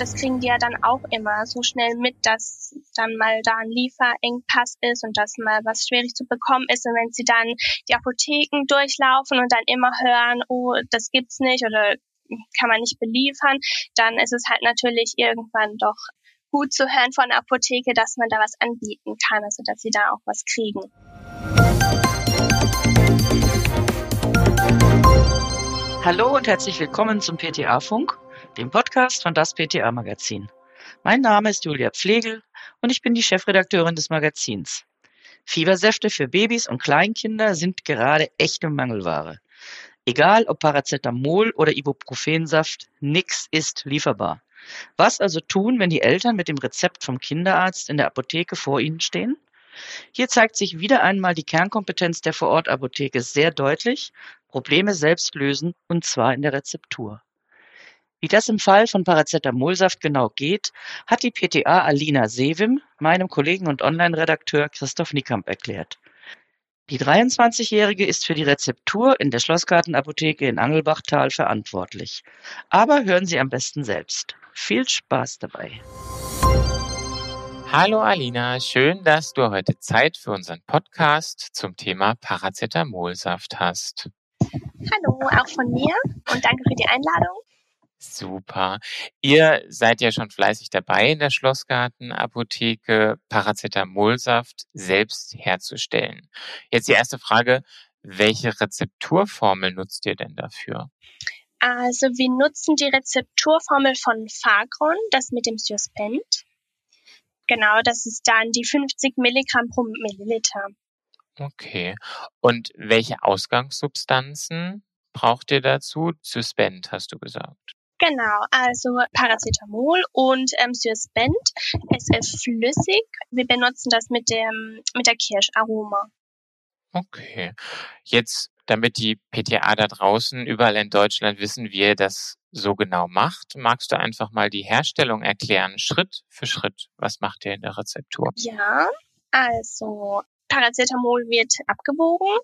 das kriegen die ja dann auch immer so schnell mit, dass dann mal da ein Lieferengpass ist und dass mal was schwierig zu bekommen ist. Und wenn sie dann die Apotheken durchlaufen und dann immer hören, oh, das gibt's nicht oder kann man nicht beliefern, dann ist es halt natürlich irgendwann doch gut zu hören von der Apotheke, dass man da was anbieten kann, also dass sie da auch was kriegen. Hallo und herzlich willkommen zum PTA-Funk, dem Podcast von das PTA-Magazin. Mein Name ist Julia Pflegel und ich bin die Chefredakteurin des Magazins. Fiebersäfte für Babys und Kleinkinder sind gerade echte Mangelware. Egal ob Paracetamol oder Ibuprofensaft, nix ist lieferbar. Was also tun, wenn die Eltern mit dem Rezept vom Kinderarzt in der Apotheke vor ihnen stehen? Hier zeigt sich wieder einmal die Kernkompetenz der Vorortapotheke sehr deutlich, Probleme selbst lösen und zwar in der Rezeptur. Wie das im Fall von Paracetamolsaft genau geht, hat die PTA Alina Sevim meinem Kollegen und Online-Redakteur Christoph Niekamp erklärt. Die 23-Jährige ist für die Rezeptur in der Schlossgartenapotheke in Angelbachtal verantwortlich. Aber hören Sie am besten selbst. Viel Spaß dabei. Hallo Alina, schön, dass du heute Zeit für unseren Podcast zum Thema Paracetamolsaft hast. Hallo, auch von mir und danke für die Einladung. Super. Ihr seid ja schon fleißig dabei in der Schlossgartenapotheke, Paracetamolsaft selbst herzustellen. Jetzt die erste Frage, welche Rezepturformel nutzt ihr denn dafür? Also wir nutzen die Rezepturformel von Fagron, das mit dem Suspend. Genau, das ist dann die 50 Milligramm pro Milliliter. Okay. Und welche Ausgangssubstanzen braucht ihr dazu? Suspend, hast du gesagt. Genau, also Paracetamol und ähm, Suspend. Es ist flüssig. Wir benutzen das mit dem mit der Kirscharoma. Okay. Jetzt, damit die PTA da draußen überall in Deutschland wissen, wie ihr das so genau macht, magst du einfach mal die Herstellung erklären, Schritt für Schritt. Was macht ihr in der Rezeptur? Ja, also Paracetamol wird abgewogen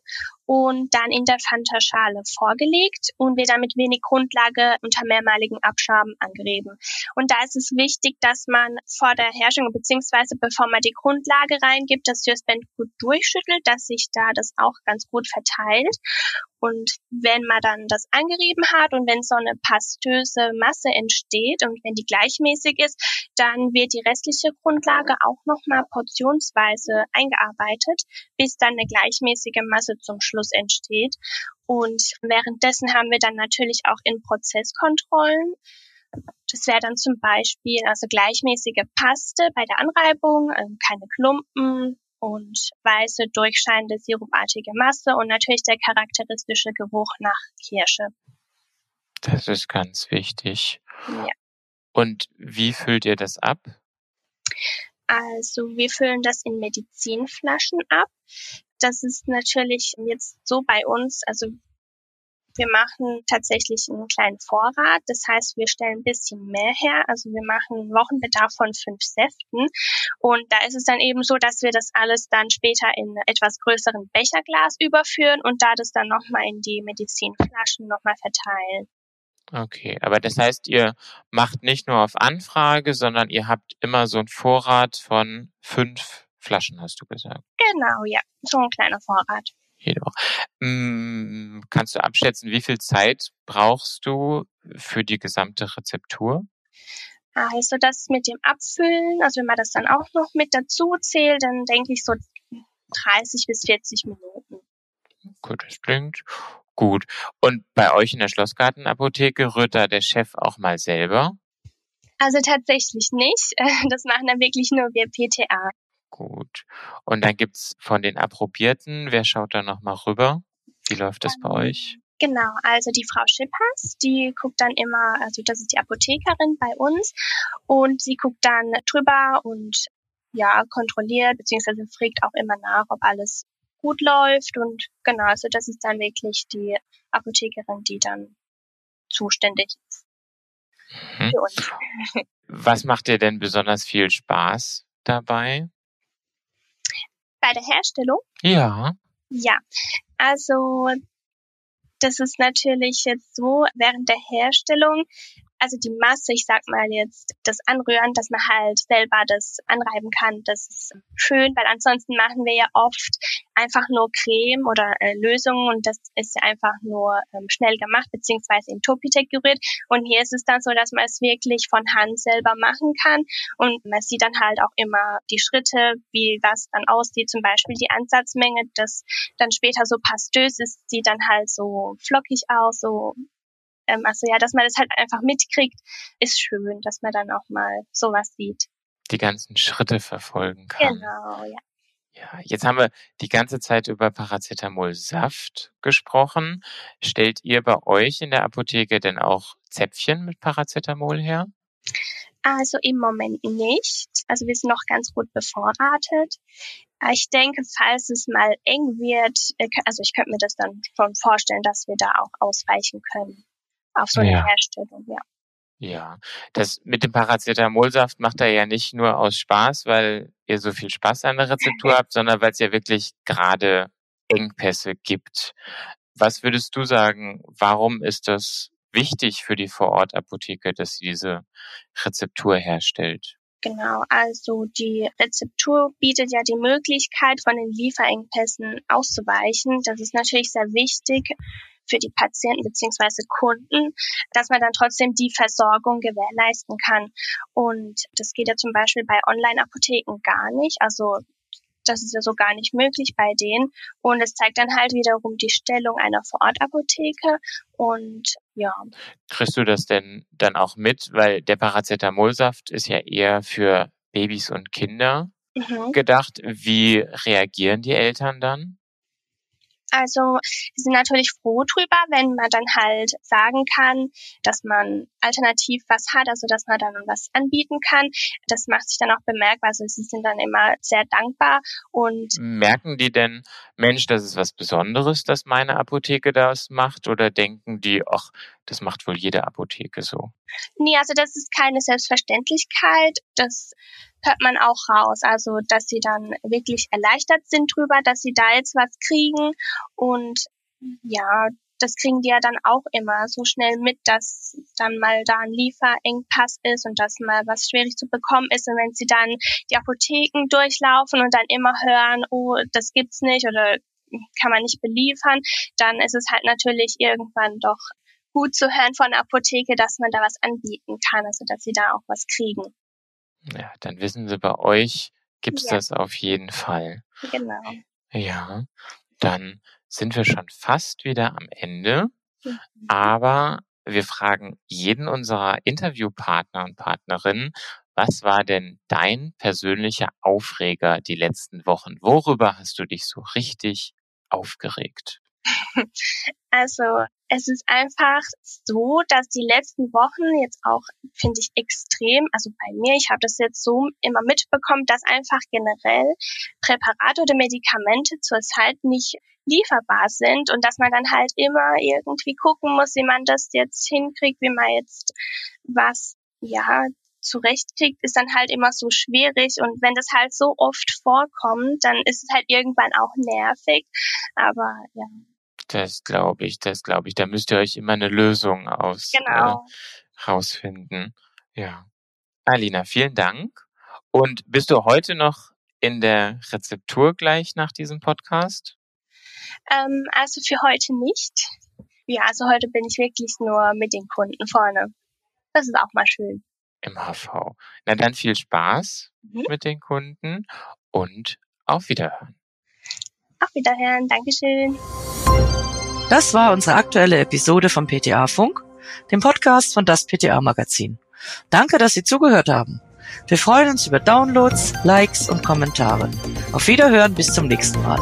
und dann in der Fanta-Schale vorgelegt und wird dann mit wenig Grundlage unter mehrmaligen Abschaben angerieben. Und da ist es wichtig, dass man vor der Herstellung beziehungsweise bevor man die Grundlage reingibt, das Suspend gut durchschüttelt, dass sich da das auch ganz gut verteilt. Und wenn man dann das angerieben hat und wenn so eine pastöse Masse entsteht und wenn die gleichmäßig ist, dann wird die restliche Grundlage auch nochmal portionsweise eingearbeitet, bis dann eine gleichmäßige Masse zum Schluss entsteht. Und währenddessen haben wir dann natürlich auch in Prozesskontrollen das wäre dann zum Beispiel also gleichmäßige Paste bei der Anreibung, also keine Klumpen, und weiße, durchscheinende, sirupartige Masse und natürlich der charakteristische Geruch nach Kirsche. Das ist ganz wichtig. Ja. Und wie füllt ihr das ab? Also wir füllen das in Medizinflaschen ab. Das ist natürlich jetzt so bei uns, also wir machen tatsächlich einen kleinen Vorrat. Das heißt, wir stellen ein bisschen mehr her. Also wir machen einen Wochenbedarf von fünf Säften. Und da ist es dann eben so, dass wir das alles dann später in etwas größeren Becherglas überführen und da das dann nochmal in die Medizinflaschen nochmal verteilen. Okay, aber das heißt, ihr macht nicht nur auf Anfrage, sondern ihr habt immer so einen Vorrat von fünf Flaschen, hast du gesagt. Genau, ja, so ein kleiner Vorrat. Hm, kannst du abschätzen, wie viel Zeit brauchst du für die gesamte Rezeptur? Also das mit dem Abfüllen, also wenn man das dann auch noch mit dazu zählt, dann denke ich so 30 bis 40 Minuten. Gut, das klingt gut. Und bei euch in der Schlossgartenapotheke rührt da der Chef auch mal selber? Also tatsächlich nicht. Das machen dann wirklich nur wir PTA. Gut. Und dann gibt's von den Approbierten, wer schaut da nochmal rüber? Wie läuft das bei euch? Genau, also die Frau Schippers, die guckt dann immer, also das ist die Apothekerin bei uns und sie guckt dann drüber und ja, kontrolliert, beziehungsweise fragt auch immer nach, ob alles gut läuft und genau, also das ist dann wirklich die Apothekerin, die dann zuständig ist mhm. für uns. Was macht dir denn besonders viel Spaß dabei? bei der Herstellung? Ja. Ja, also das ist natürlich jetzt so, während der Herstellung also die Masse, ich sag mal jetzt, das Anrühren, dass man halt selber das anreiben kann, das ist schön, weil ansonsten machen wir ja oft einfach nur Creme oder äh, Lösungen und das ist ja einfach nur ähm, schnell gemacht, beziehungsweise in Topitec gerührt. Und hier ist es dann so, dass man es wirklich von Hand selber machen kann und man sieht dann halt auch immer die Schritte, wie was dann aussieht, zum Beispiel die Ansatzmenge, das dann später so pastös ist, sieht dann halt so flockig aus, so ähm, also ja, dass man das halt einfach mitkriegt, ist schön, dass man dann auch mal sowas sieht. Die ganzen Schritte verfolgen kann. Genau, ja. Ja, jetzt haben wir die ganze Zeit über Paracetamol-Saft gesprochen. Stellt ihr bei euch in der Apotheke denn auch Zäpfchen mit Paracetamol her? Also im Moment nicht. Also wir sind noch ganz gut bevorratet. Ich denke, falls es mal eng wird, äh, also ich könnte mir das dann schon vorstellen, dass wir da auch ausweichen können auf so eine ja. Herstellung, ja. Ja, das mit dem Paracetamolsaft macht er ja nicht nur aus Spaß, weil ihr so viel Spaß an der Rezeptur habt, sondern weil es ja wirklich gerade Engpässe gibt. Was würdest du sagen, warum ist das wichtig für die Vorortapotheke, dass sie diese Rezeptur herstellt? Genau, also die Rezeptur bietet ja die Möglichkeit, von den Lieferengpässen auszuweichen. Das ist natürlich sehr wichtig für die Patienten beziehungsweise Kunden, dass man dann trotzdem die Versorgung gewährleisten kann. Und das geht ja zum Beispiel bei Online-Apotheken gar nicht. Also das ist ja so gar nicht möglich bei denen. Und es zeigt dann halt wiederum die Stellung einer Vorortapotheke. Und ja. Kriegst du das denn dann auch mit? Weil der Paracetamolsaft ist ja eher für Babys und Kinder mhm. gedacht. Wie reagieren die Eltern dann? Also wir sind natürlich froh drüber, wenn man dann halt sagen kann, dass man alternativ was hat, also dass man dann was anbieten kann. Das macht sich dann auch bemerkbar. Also sie sind dann immer sehr dankbar und merken die denn, Mensch, das ist was Besonderes, dass meine Apotheke das macht, oder denken die, ach, das macht wohl jede Apotheke so? Nee, also das ist keine Selbstverständlichkeit. Das hört man auch raus. Also, dass sie dann wirklich erleichtert sind drüber, dass sie da jetzt was kriegen. Und ja, das kriegen die ja dann auch immer so schnell mit, dass dann mal da ein Lieferengpass ist und dass mal was schwierig zu bekommen ist. Und wenn sie dann die Apotheken durchlaufen und dann immer hören, oh, das gibt's nicht oder kann man nicht beliefern, dann ist es halt natürlich irgendwann doch gut zu hören von der Apotheke, dass man da was anbieten kann, also dass sie da auch was kriegen. Ja, dann wissen Sie, bei euch gibt's ja. das auf jeden Fall. Genau. Ja, dann sind wir schon fast wieder am Ende. Mhm. Aber wir fragen jeden unserer Interviewpartner und Partnerinnen, was war denn dein persönlicher Aufreger die letzten Wochen? Worüber hast du dich so richtig aufgeregt? Also es ist einfach so, dass die letzten Wochen jetzt auch, finde ich, extrem, also bei mir, ich habe das jetzt so immer mitbekommen, dass einfach generell Präparate oder Medikamente zurzeit nicht lieferbar sind und dass man dann halt immer irgendwie gucken muss, wie man das jetzt hinkriegt, wie man jetzt was, ja, zurechtkriegt, ist dann halt immer so schwierig. Und wenn das halt so oft vorkommt, dann ist es halt irgendwann auch nervig. Aber ja. Das glaube ich, das glaube ich. Da müsst ihr euch immer eine Lösung aus genau. äh, rausfinden. Ja. Alina, vielen Dank. Und bist du heute noch in der Rezeptur gleich nach diesem Podcast? Ähm, also für heute nicht. Ja, also heute bin ich wirklich nur mit den Kunden vorne. Das ist auch mal schön. Im HV. Na dann viel Spaß mhm. mit den Kunden und auf Wiederhören. Auf Wiederhören. Dankeschön. Das war unsere aktuelle Episode vom PTA Funk, dem Podcast von das PTA Magazin. Danke, dass Sie zugehört haben. Wir freuen uns über Downloads, Likes und Kommentare. Auf Wiederhören bis zum nächsten Mal.